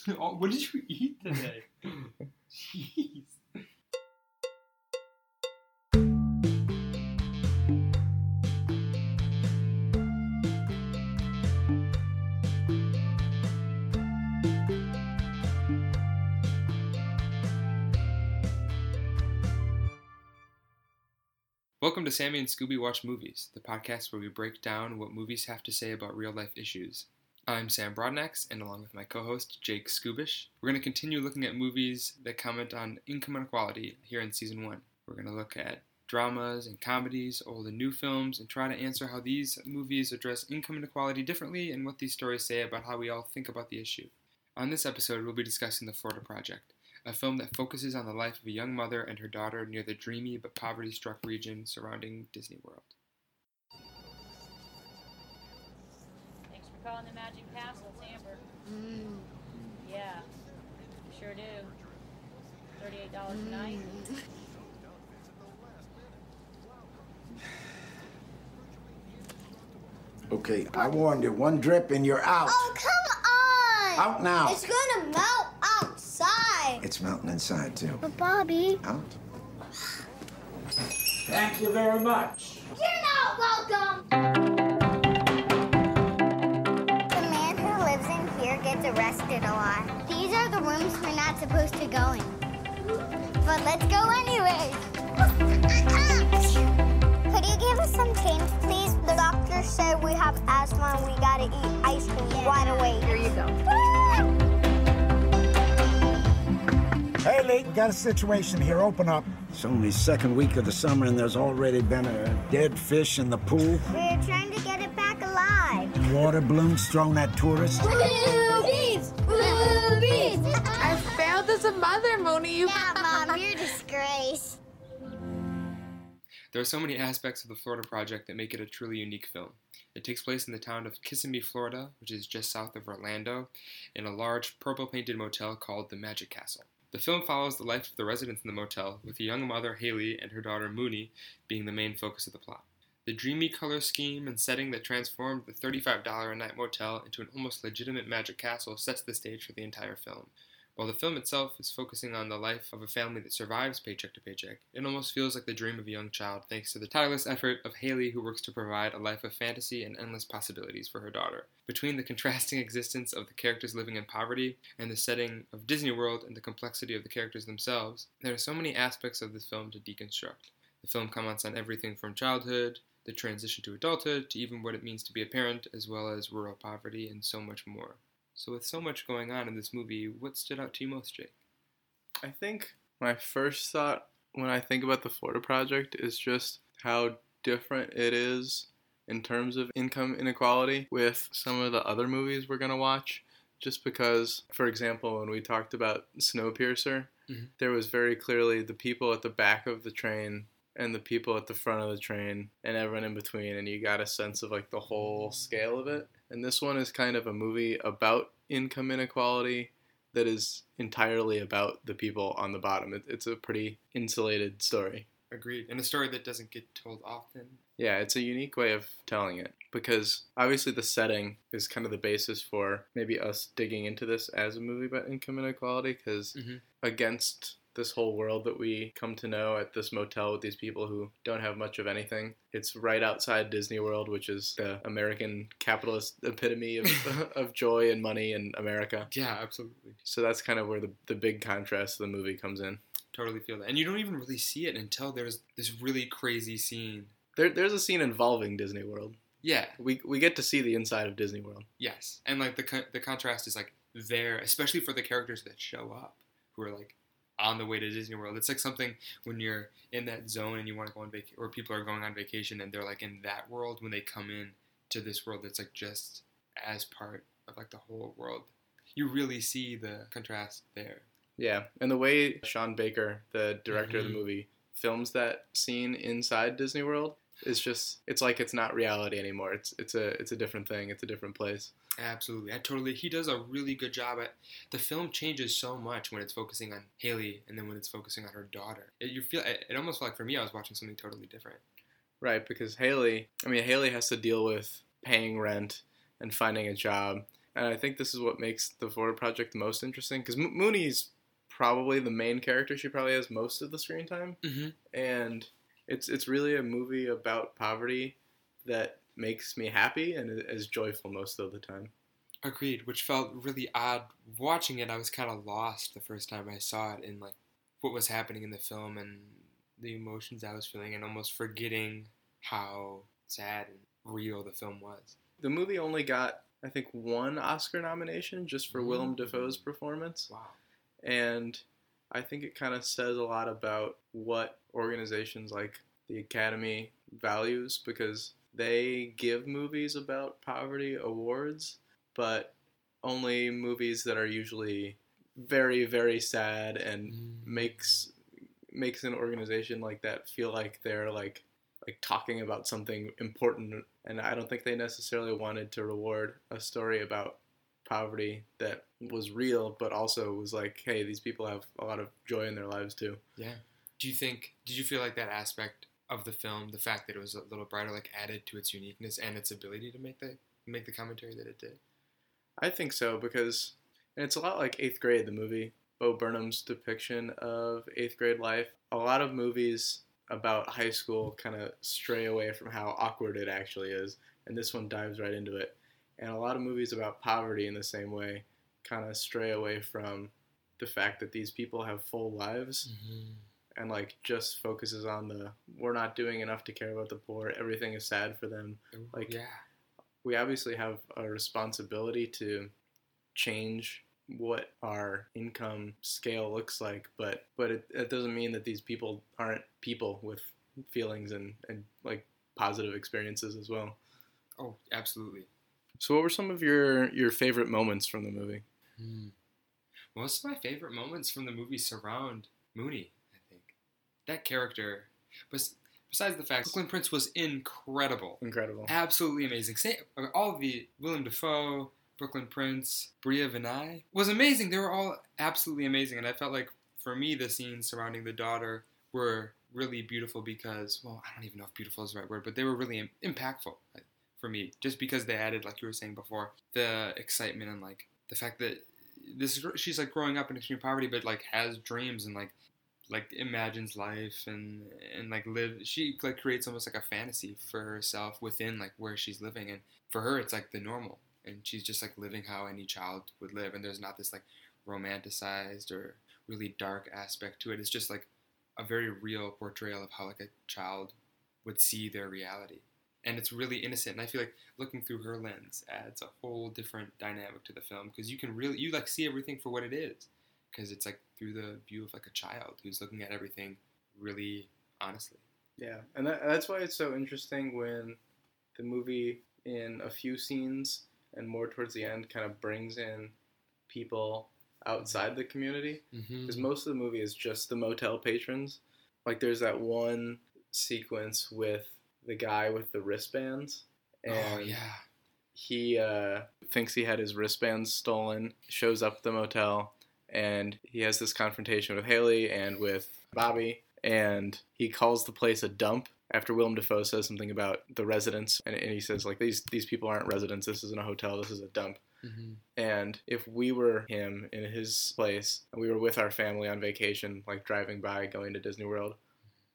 Oh, what did you eat today? Jeez. Welcome to Sammy and Scooby Watch Movies, the podcast where we break down what movies have to say about real life issues. I'm Sam Broadnax, and along with my co host, Jake Scoobish, we're going to continue looking at movies that comment on income inequality here in season one. We're going to look at dramas and comedies, old and new films, and try to answer how these movies address income inequality differently and what these stories say about how we all think about the issue. On this episode, we'll be discussing The Florida Project, a film that focuses on the life of a young mother and her daughter near the dreamy but poverty struck region surrounding Disney World. Thanks for calling the Magic Castle, it's Amber. Mm. Yeah, sure do. Thirty-eight dollars a night. Okay, I warned you. One drip and you're out. Oh, come on! Out now. It's gonna melt outside. It's melting inside, too. But Bobby, Out? Thank you very much. Are rooms we're not supposed to go in. But let's go anyway. Could you give us some change, please? The doctor said we have asthma and we gotta eat ice cream right away. Here you go. Haley, we got a situation here. Open up. It's only second week of the summer and there's already been a dead fish in the pool. We're trying to get it back alive. Water balloons thrown at tourists. a mother, Moonee. You yeah, Mom, you're a disgrace. There are so many aspects of the Florida Project that make it a truly unique film. It takes place in the town of Kissimmee, Florida, which is just south of Orlando, in a large purple painted motel called the Magic Castle. The film follows the life of the residents in the motel, with the young mother, Haley, and her daughter, Moonee, being the main focus of the plot. The dreamy color scheme and setting that transformed the $35 a night motel into an almost legitimate magic castle sets the stage for the entire film. While the film itself is focusing on the life of a family that survives paycheck to paycheck, it almost feels like the dream of a young child thanks to the tireless effort of Haley, who works to provide a life of fantasy and endless possibilities for her daughter. Between the contrasting existence of the characters living in poverty and the setting of Disney World and the complexity of the characters themselves, there are so many aspects of this film to deconstruct. The film comments on everything from childhood, the transition to adulthood, to even what it means to be a parent, as well as rural poverty, and so much more. So, with so much going on in this movie, what stood out to you most, Jake? I think my first thought when I think about the Florida Project is just how different it is in terms of income inequality with some of the other movies we're going to watch. Just because, for example, when we talked about Snowpiercer, Mhm. there was very clearly the people at the back of the train and the people at the front of the train and everyone in between, and you got a sense of like the whole scale of it. And this one is kind of a movie about income inequality that is entirely about the people on the bottom. It, it's a pretty insulated story. Agreed. And a story that doesn't get told often. Yeah, it's a unique way of telling it because obviously the setting is kind of the basis for maybe us digging into this as a movie about income inequality because Mhm. against this whole world that we come to know at this motel with these people who don't have much of anything. It's right outside Disney World, which is the American capitalist epitome of, of joy and money in America. Yeah, absolutely. So that's kind of where the, the big contrast of the movie comes in. Totally feel that. And you don't even really see it until there's this really crazy scene. There, there's a scene involving Disney World. Yeah, We, we get to see the inside of Disney World. yes. And like the the contrast is like there, especially for the characters that show up who are like on the way to Disney World. It's like something when you're in that zone and you want to go on vacation, or people are going on vacation and they're like in that world when they come in to this world that's like just as part of like the whole world. You really see the contrast there. Yeah, and the way Sean Baker, the director of Mhm. the movie, films that scene inside Disney World is just it's like it's not reality anymore. It's it's a it's a different thing. It's a different place. Absolutely, I totally. He does a really good job at. The film changes so much when it's focusing on Haley, and then when it's focusing on her daughter. It, you feel it, it almost felt like for me, I was watching something totally different. Right, because Haley, I mean Haley has to deal with paying rent and finding a job and I think this is what makes the Florida Project the most interesting because M- Moonee's probably the main character. She probably has most of the screen time, Mm-hmm. and it's it's really a movie about poverty that makes me happy and is joyful most of the time. Agreed, which felt really odd. Watching it, I was kind of lost the first time I saw it in like what was happening in the film and the emotions I was feeling, and almost forgetting how sad and real the film was. The movie only got I think one Oscar nomination just for Willem mm. Dafoe's performance. Wow. and I think it kind of says a lot about what organizations like the Academy values because they give movies about poverty awards, but only movies that are usually very very sad and mm. makes makes an organization like that feel like they're like like talking about something important and I don't think they necessarily wanted to reward a story about poverty that was real but also was like hey these people have a lot of joy in their lives too Yeah. Do you think? Did you feel like that aspect of the film, the fact that it was a little brighter, like added to its uniqueness and its ability to make the make the commentary that it did? I think so because and it's a lot like Eighth Grade, the movie. Bo Burnham's depiction of eighth grade life. A lot of movies about high school kind of stray away from how awkward it actually is, and this one dives right into it. And a lot of movies about poverty in the same way kind of stray away from the fact that these people have full lives Mm-hmm. And like just focuses on the we're not doing enough to care about the poor. Everything is sad for them. Like, yeah, we obviously have a responsibility to change what our income scale looks like, but but it, it doesn't mean that these people aren't people with feelings and, and like positive experiences as well. oh, absolutely. So what were some of your your favorite moments from the movie? Hmm. Most of my favorite moments from the movie surround Moonee. I that character, bes- besides the fact Brooklyn Prince was incredible, Incredible. absolutely amazing. Say, all of the Willem Dafoe, Brooklyn Prince, Bria Vinaite was amazing. They were all absolutely amazing, and I felt like for me the scenes surrounding the daughter were really beautiful because, well, I don't even know if beautiful is the right word, but they were really Im- impactful like, for me, just because they added, like you were saying before, the excitement and like the fact that this she's like growing up in extreme poverty, but like has dreams and like like imagines life and and like live she like creates almost like a fantasy for herself within like where she's living. And for her it's like the normal. And she's just like living how any child would live. And there's not this like romanticized or really dark aspect to it. It's just like a very real portrayal of how like a child would see their reality. And it's really innocent. And i feel like looking through her lens adds a whole different dynamic to the film because you can really you like see everything for what it is because it's like through the view of like a child who's looking at everything really honestly. Yeah, and that, that's why it's so interesting when the movie, in a few scenes and more towards the end, kind of brings in people outside the community. Mm-hmm. Because most of the movie is just the motel patrons. Like, there's that one sequence with the guy with the wristbands. And oh yeah, he uh, thinks he had his wristbands stolen, shows up at the motel, and he has this confrontation with Haley and with Bobby, and he calls the place a dump after Willem Dafoe says something about the residents, and, and he says like these these people aren't residents. This isn't a hotel. This is a dump. mm-hmm. And if we were him in his place, and we were with our family on vacation, like driving by, going to Disney World,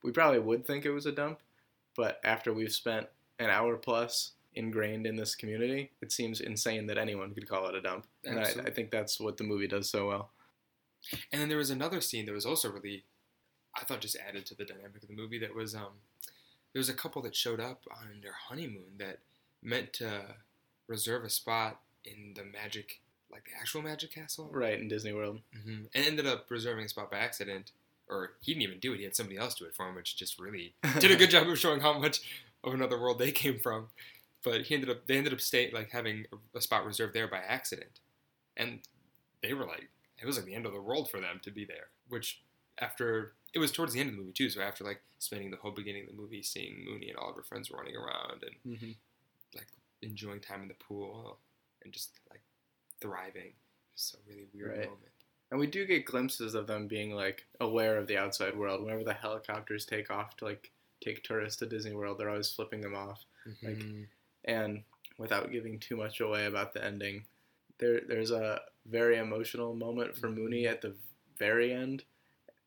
we probably would think it was a dump. But after we've spent an hour plus ingrained in this community, it seems insane that anyone could call it a dump. And I, I think that's what the movie does so well. And then there was another scene that was also really, I thought, just added to the dynamic of the movie. That was um, there was a couple that showed up on their honeymoon that meant to reserve a spot in the magic, like the actual magic castle, Right, in Disney World. hmm and ended up reserving a spot by accident. Or he didn't even do it; he had somebody else do it for him, which just really did a good job of showing how much of another world they came from. But he ended up they ended up staying like having a spot reserved there by accident, and they were like it was like the end of the world for them to be there. Which after it was towards the end of the movie too, so after like spending the whole beginning of the movie seeing Moonee and all of her friends running around and hmm like enjoying time in the pool and just like thriving, just a really weird Right. moment. And we do get glimpses of them being like aware of the outside world. Whenever the helicopters take off to like take tourists to Disney World, they're always flipping them off. Like, Mhm. And without giving too much away about the ending, there there's a very emotional moment for mm-hmm. Moonee at the very end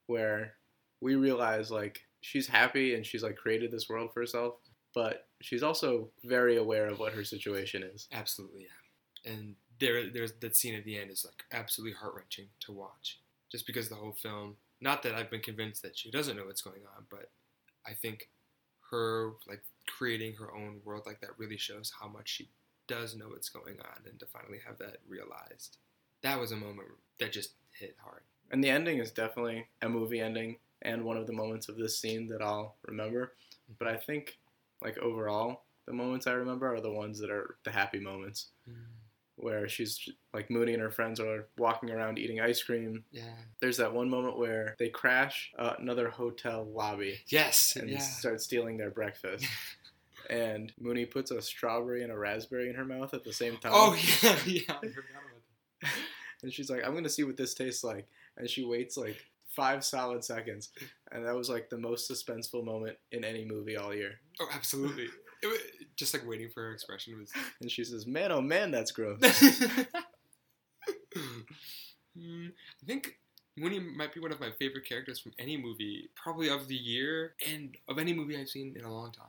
where we realize like she's happy and she's like created this world for herself, but she's also very aware of what her situation is. Absolutely, yeah. And there, there's that scene at the end is like absolutely heart wrenching to watch, just because the whole film. Not that I've been convinced that she doesn't know what's going on, but I think her like creating her own world like that really shows how much she does know what's going on, and to finally have that realized, that was a moment that just hit hard. And the ending is definitely a movie ending and one of the moments of this scene that I'll remember. But I think, like overall, the moments I remember are the ones that are the happy moments, where she's like Moonee and her friends are walking around eating ice cream. Yeah. There's that one moment where they crash uh, another hotel lobby Yes. and yeah. start stealing their breakfast. and Moonee puts a strawberry and a raspberry in her mouth at the same time. Oh yeah, yeah. I forgot about that. And she's like, I'm gonna see what this tastes like. And she waits like five solid seconds. And that was like the most suspenseful moment in any movie all year. Oh, absolutely. It was, just like waiting for her expression was. And she says, Man, oh man, that's gross. I think Moonee might be one of my favorite characters from any movie, probably of the year, and of any movie I've seen in a long time.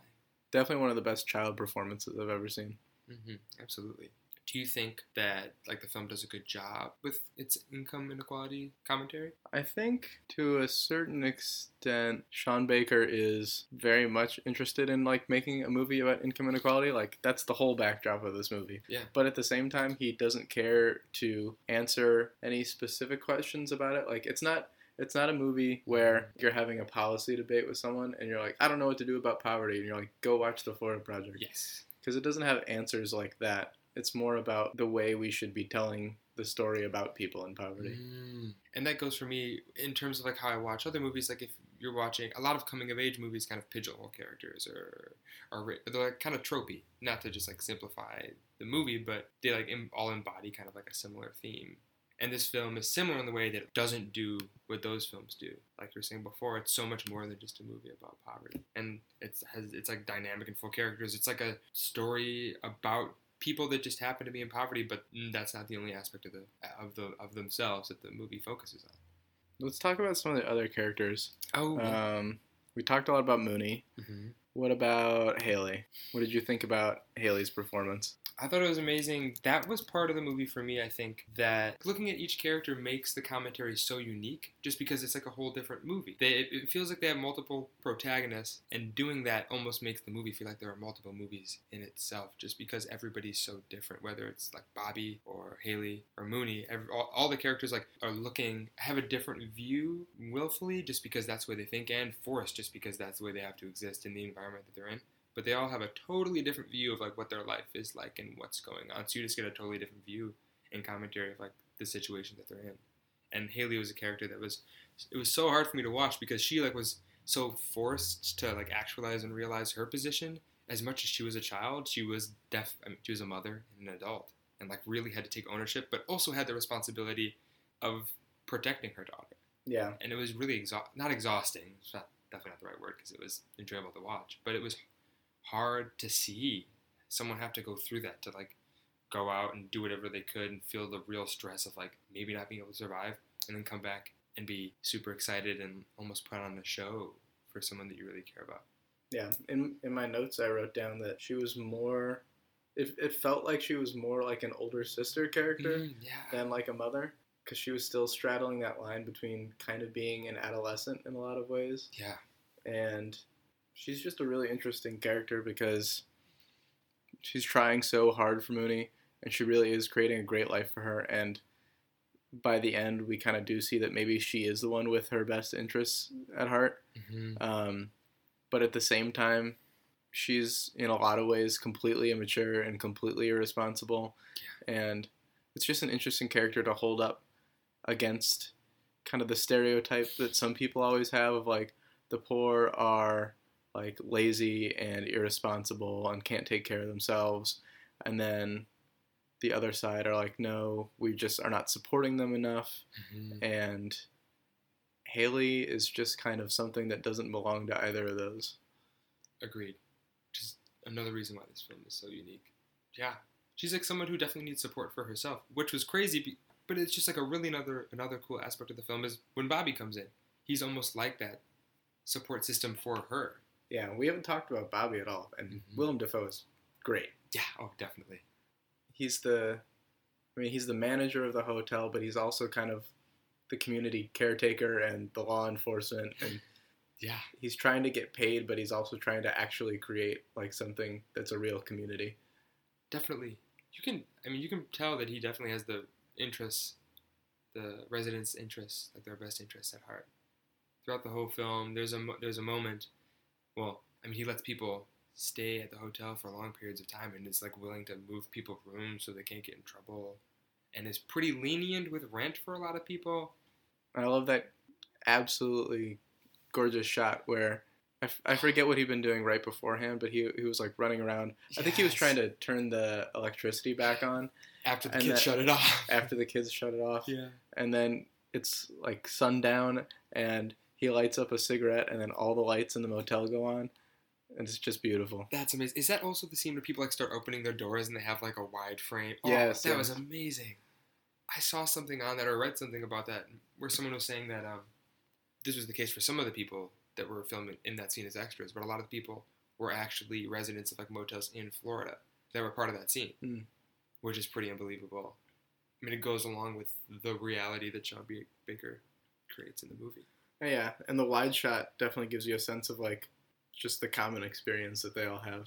Definitely one of the best child performances I've ever seen. hmm absolutely. Do you think that like the film does a good job with its income inequality commentary? I think to a certain extent, Sean Baker is very much interested in like making a movie about income inequality. Like that's the whole backdrop of this movie. Yeah. But at the same time, he doesn't care to answer any specific questions about it. Like it's not it's not a movie where you're having a policy debate with someone and you're like, I don't know what to do about poverty, and you're like, go watch the Florida Project. Yes. Because it doesn't have answers like that. It's more about the way we should be telling the story about people in poverty. Mm. And that goes for me in terms of like how I watch other movies. Like if you're watching a lot of coming of age movies, kind of pigeonhole characters or ri- they're like kind of tropey. Not to just like simplify the movie, but they like all embody kind of like a similar theme. And this film is similar in the way that it doesn't do what those films do. Like you were saying before, it's so much more than just a movie about poverty, and it's has it's like dynamic and full characters. It's like a story about people that just happen to be in poverty, but that's not the only aspect of the of the of themselves that the movie focuses on. Let's talk about some of the other characters. Oh, Um, we talked a lot about Moonee. hmm What about Haley? What did you think about Haley's performance? I thought it was amazing. That was part of the movie for me. I think that looking at each character makes the commentary so unique, just because it's like a whole different movie. They, it, feels like they have multiple protagonists, and doing that almost makes the movie feel like there are multiple movies in itself, just because everybody's so different. Whether it's like Bobby or Haley or Moonee, every, all, all the characters like are looking have a different view willfully, just because that's the way they think, and forced, just because that's the way they have to exist in the environment that they're in but they all have a totally different view of like what their life is like and what's going on. So you just get a totally different view and commentary of like the situation that they're in. And Haley was a character that was it was so hard for me to watch because she like was so forced to like actualize and realize her position. As much as she was a child, she was deaf. I mean, she was a mother and an adult, and like really had to take ownership, but also had the responsibility of protecting her daughter Yeah. and it was really not exhausting. It's not definitely not the right word because it was enjoyable to watch, but it was hard to see someone have to go through that to like go out and do whatever they could and feel the real stress of like maybe not being able to survive and then come back and be super excited and almost put on a show for someone that you really care about. Yeah. In in my notes, I wrote down that she was more. It, it felt like she was more like an older sister character Mm, yeah. than like a mother, because she was still straddling that line between kind of being an adolescent in a lot of ways, Yeah. and she's just a really interesting character because she's trying so hard for Moonee, and she really is creating a great life for her. And by the end, we kind of do see that maybe she is the one with her best interests at heart. hmm Um, but at the same time, she's in a lot of ways completely immature and completely irresponsible. And it's just an interesting character to hold up against kind of the stereotype that some people always have of like the poor are like lazy and irresponsible and can't take care of themselves. And then the other side are like, no, we just are not supporting them enough hmm and Haley is just kind of something that doesn't belong to either of those. Agreed. Just another reason why this film is so unique. Yeah, she's like someone who definitely needs support for herself, which was crazy. But it's just like a really another another cool aspect of the film is when Bobby comes in, he's almost like that support system for her. Yeah, we haven't talked about Bobby at all, and Mhm. Willem Dafoe is great. Yeah, oh, definitely. He's the, I mean, he's the manager of the hotel, but he's also kind of the community caretaker and the law enforcement, and Yeah, he's trying to get paid, but he's also trying to actually create like something that's a real community. definitely. You can, I mean, you can tell that he definitely has the interests, the residents' interests, like their best interests at heart. Throughout the whole film, there's a there's a moment. Well, I mean, he lets people stay at the hotel for long periods of time, and is like willing to move people rooms so they can't get in trouble, and is pretty lenient with rent for a lot of people. I love that absolutely gorgeous shot where I, f- I forget what he'd been doing right beforehand, but he, he was like running around. I think he was trying to turn the electricity back on After the kids that- shut it off. after the kids shut it off. yeah. And then it's like sundown and he lights up a cigarette and then all the lights in the motel go on. And it's just beautiful. That's amazing. Is that also the scene where people like start opening their doors and they have like a wide frame? Oh, Yes, that yeah. was amazing. I saw something on that or read something about that where someone was saying that um, this was the case for some of the people that were filming in that scene as extras, but a lot of the people were actually residents of like motels in Florida that were part of that scene, Mm. which is pretty unbelievable. I mean, it goes along with the reality that Sean B- Baker creates in the movie. Yeah, and the wide shot definitely gives you a sense of like just the common experience that they all have.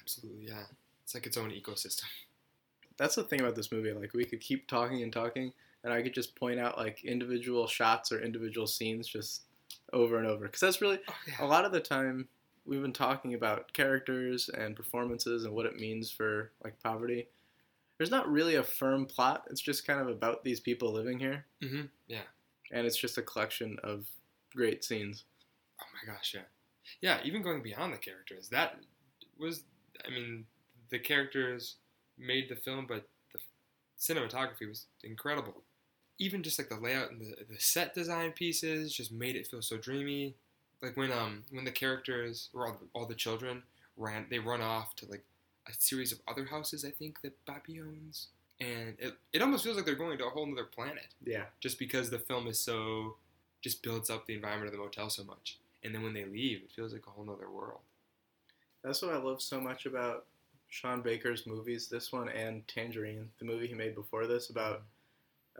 Absolutely, yeah. It's like its own ecosystem. That's the thing about this movie. Like we could keep talking and talking, and I could just point out like individual shots or individual scenes just over and over. Because that's really Oh, yeah. a lot of the time we've been talking about characters and performances and what it means for like poverty. There's not really a firm plot. It's just kind of about these people living here, hmm Yeah. and it's just a collection of great scenes. Oh my gosh, yeah. Yeah, even going beyond the characters. That was I mean, the characters made the film, but the cinematography was incredible. Even just like the layout and the, the set design pieces just made it feel so dreamy. Like when um when the characters or all the, all the children ran they run off to like a series of other houses I think that Bobby owns. And it, it almost feels like they're going to a whole other planet Yeah, just because the film is so just builds up the environment of the motel so much and then when they leave it feels like a whole nother world that's what I love so much about Sean Baker's movies. This one and Tangerine, the movie he made before this about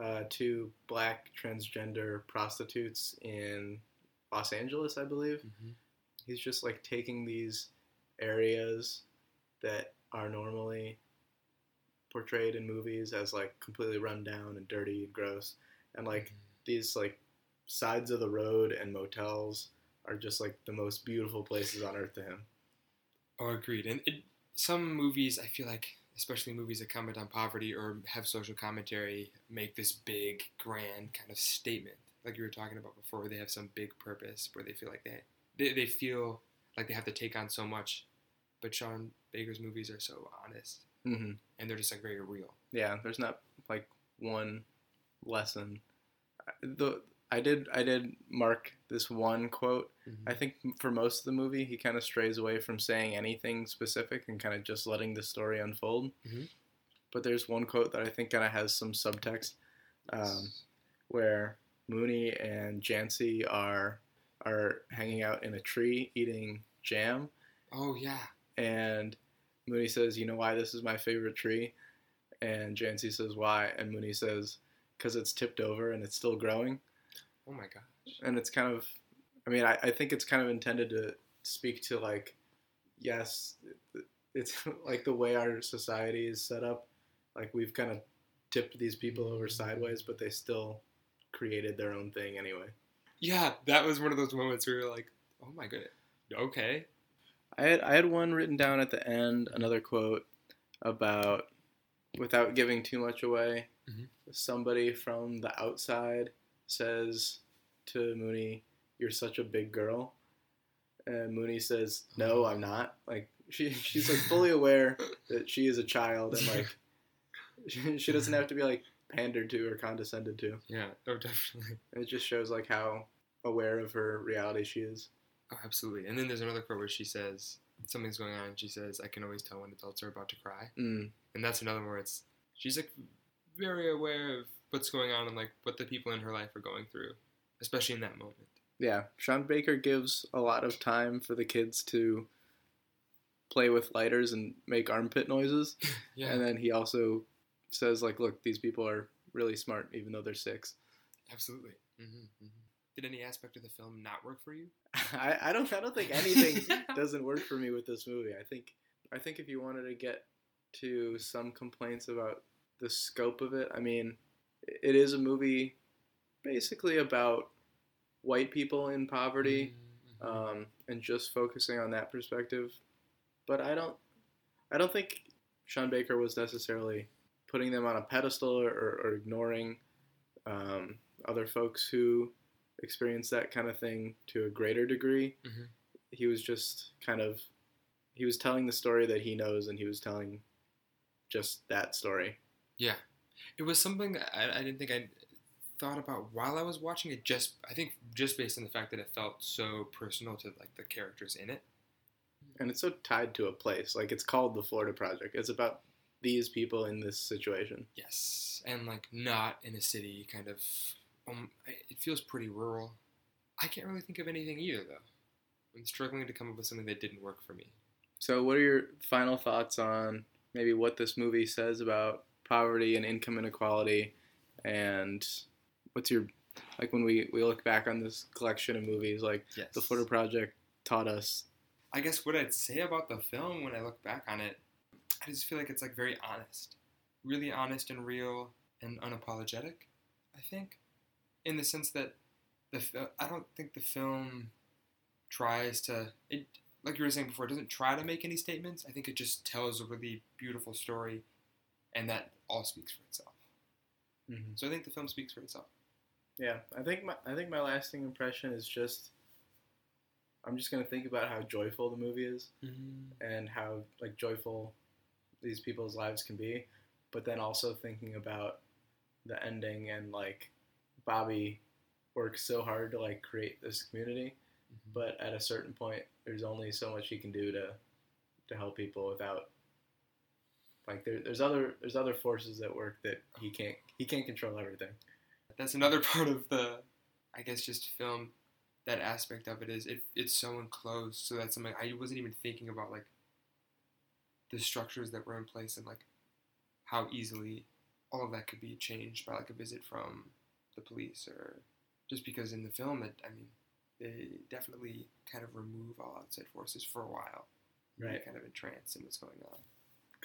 uh, two black transgender prostitutes in Los Angeles, I believe. He's just like taking these areas that are normally portrayed in movies as like completely run down and dirty and gross, and like these like sides of the road and motels are just like the most beautiful places on earth to him. oh agreed. And it, some movies i feel like especially movies that comment on poverty or have social commentary make this big grand kind of statement like you were talking about before where they have some big purpose where they feel like they they, they feel like they have to take on so much. But sean baker's movies are so honest. Hmm and they're just like very real. Yeah, there's not like one lesson. The I did I did mark this one quote. I think for most of the movie, he kind of strays away from saying anything specific and kind of just letting the story unfold. Mhm. But there's one quote that I think kind of has some subtext, um, where Moonee and Jancey are are hanging out in a tree eating jam, oh yeah and Moonee says, "You know why this is my favorite tree?" And Jancey says, "Why?" And Moonee says, "Cause it's tipped over and it's still growing." Oh my gosh And it's kind of, I mean, I, I think it's kind of intended to speak to like, yes, it's like the way our society is set up. Like we've kind of tipped these people over sideways, but they still created their own thing anyway. Yeah, that was one of those moments where you're like, oh my goodness, okay. I had I had one written down at the end, another quote about without giving too much away. Mhm. Somebody from the outside says to Moonee, "You're such a big girl," and Moonee says, "No, I'm not." Like she she's like fully aware that she is a child and like she, she doesn't have to be like pandered to or condescended to. Yeah, oh, definitely. And it just shows like how aware of her reality she is. Oh, absolutely. And then there's another quote where she says, something's going on, and she says, "I can always tell when adults are about to cry." Mm. And that's another where it's she's like very aware of what's going on and like what the people in her life are going through, especially in that moment. Yeah, Sean Baker gives a lot of time for the kids to play with lighters and make armpit noises, Yeah, and then he also says like, "Look, these people are really smart, even though they're six. absolutely. hmm hmm Did any aspect of the film not work for you? I, I don't I don't think anything doesn't work for me with this movie. I think I think if you wanted to get to some complaints about the scope of it, I mean, it is a movie basically about white people in poverty Mhm. um, and just focusing on that perspective. But I don't I don't think Sean Baker was necessarily putting them on a pedestal or, or ignoring um, other folks who experience that kind of thing to a greater degree. Mhm. He was just kind of he was telling the story that he knows, and he was telling just that story. Yeah, it was something that I, I didn't think I thought about while I was watching it. Just I think just based on the fact that it felt so personal to like the characters in it. And it's so tied to a place. Like it's called the Florida Project. It's about these people in this situation. Yes, and like not in a city, kind of. Um, it feels pretty rural. I can't really think of anything either, though. I'm struggling to come up with something that didn't work for me. So, what are your final thoughts on maybe what this movie says about poverty and income inequality? And what's your like when we, we look back on this collection of movies, like Yes. the Florida Project taught us. I guess what I'd say about the film when I look back on it, I just feel like it's like very honest, really honest and real and unapologetic. I think, in the sense that the fi- uh, I don't think the film tries to it like you were saying before. It doesn't try to make any statements. I think it just tells a really beautiful story, and that all speaks for itself. Mm-hmm. So I think the film speaks for itself. Yeah, I think my I think my lasting impression is just I'm just gonna think about how joyful the movie is mm-hmm. and how like joyful these people's lives can be, but then also thinking about the ending and like Bobby works so hard to like create this community, mm-hmm. but at a certain point there's only so much he can do to to help people without like there, there's other there's other forces at work that he can't he can't control everything. that's another part of the i guess just film that aspect of it is it, it's so enclosed so that's something i wasn't even thinking about like the structures that were in place and like how easily all of that could be changed by like a visit from the police or just because in the film it i mean they definitely kind of remove all outside forces for a while Right. kind of entranced in what's going on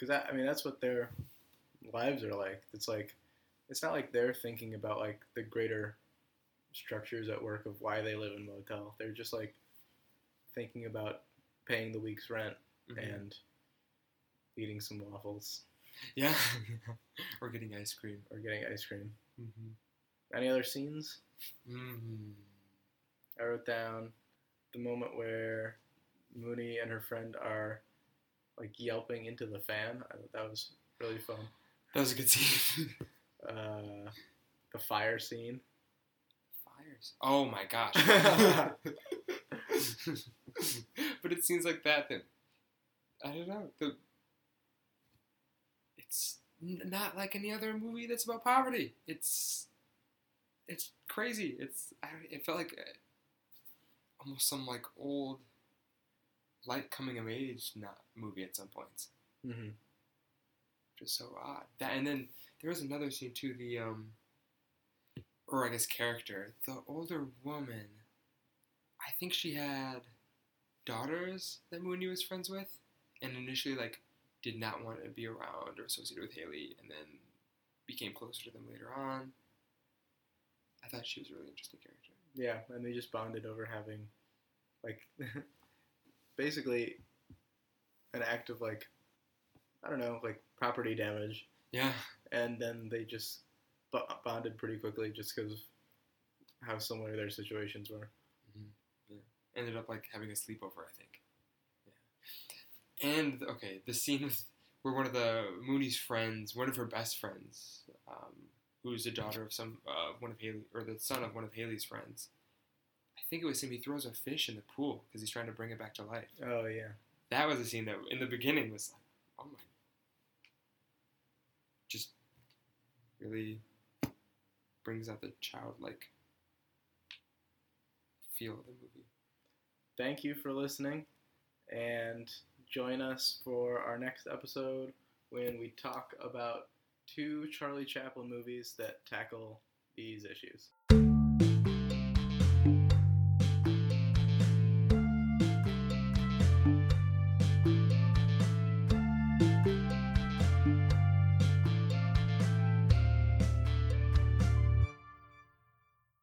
because I mean that's what their lives are like. It's like it's not like they're thinking about like the greater structures at work of why they live in motel. They're just like thinking about paying the week's rent Mhm. and eating some waffles yeah or getting ice cream or getting ice cream. mm-hmm. Any other scenes? Mm-hmm. I wrote down the moment where Moonee and her friend are like yelping into the fan. I thought that was really fun. that was a good scene Uh, the fire scene. Fires. Oh my gosh. but it seems like that then. I don't know. The it's n- not like any other movie that's about poverty. It's it's crazy. It's I, it felt like uh almost some like old light coming of age not movie at some points. Mm-hmm. just so odd. That and then there was another scene too. The um, or I guess character, the older woman. I think she had daughters that Moonee was friends with, and initially like did not want to be around or associated with Haley, and then became closer to them later on. I thought she was a really interesting character. Yeah, and they just bonded over having, like, basically, an act of like, I don't know, like property damage, Yeah, and then they just bo- bonded pretty quickly just because how similar their situations were. ended up like having a sleepover, I think. Yeah. And okay, the scene with where one of the Moonee's friends, one of her best friends, um, who's the daughter of some uh, one of Haley or the son of one of Haley's friends. I think it was him. He throws a fish in the pool because he's trying to bring it back to life. Oh yeah, that was a scene that in the beginning was like, oh my, just really brings out the childlike feel of the movie. Thank you for listening, and join us for our next episode when we talk about two Charlie Chaplin movies that tackle these issues.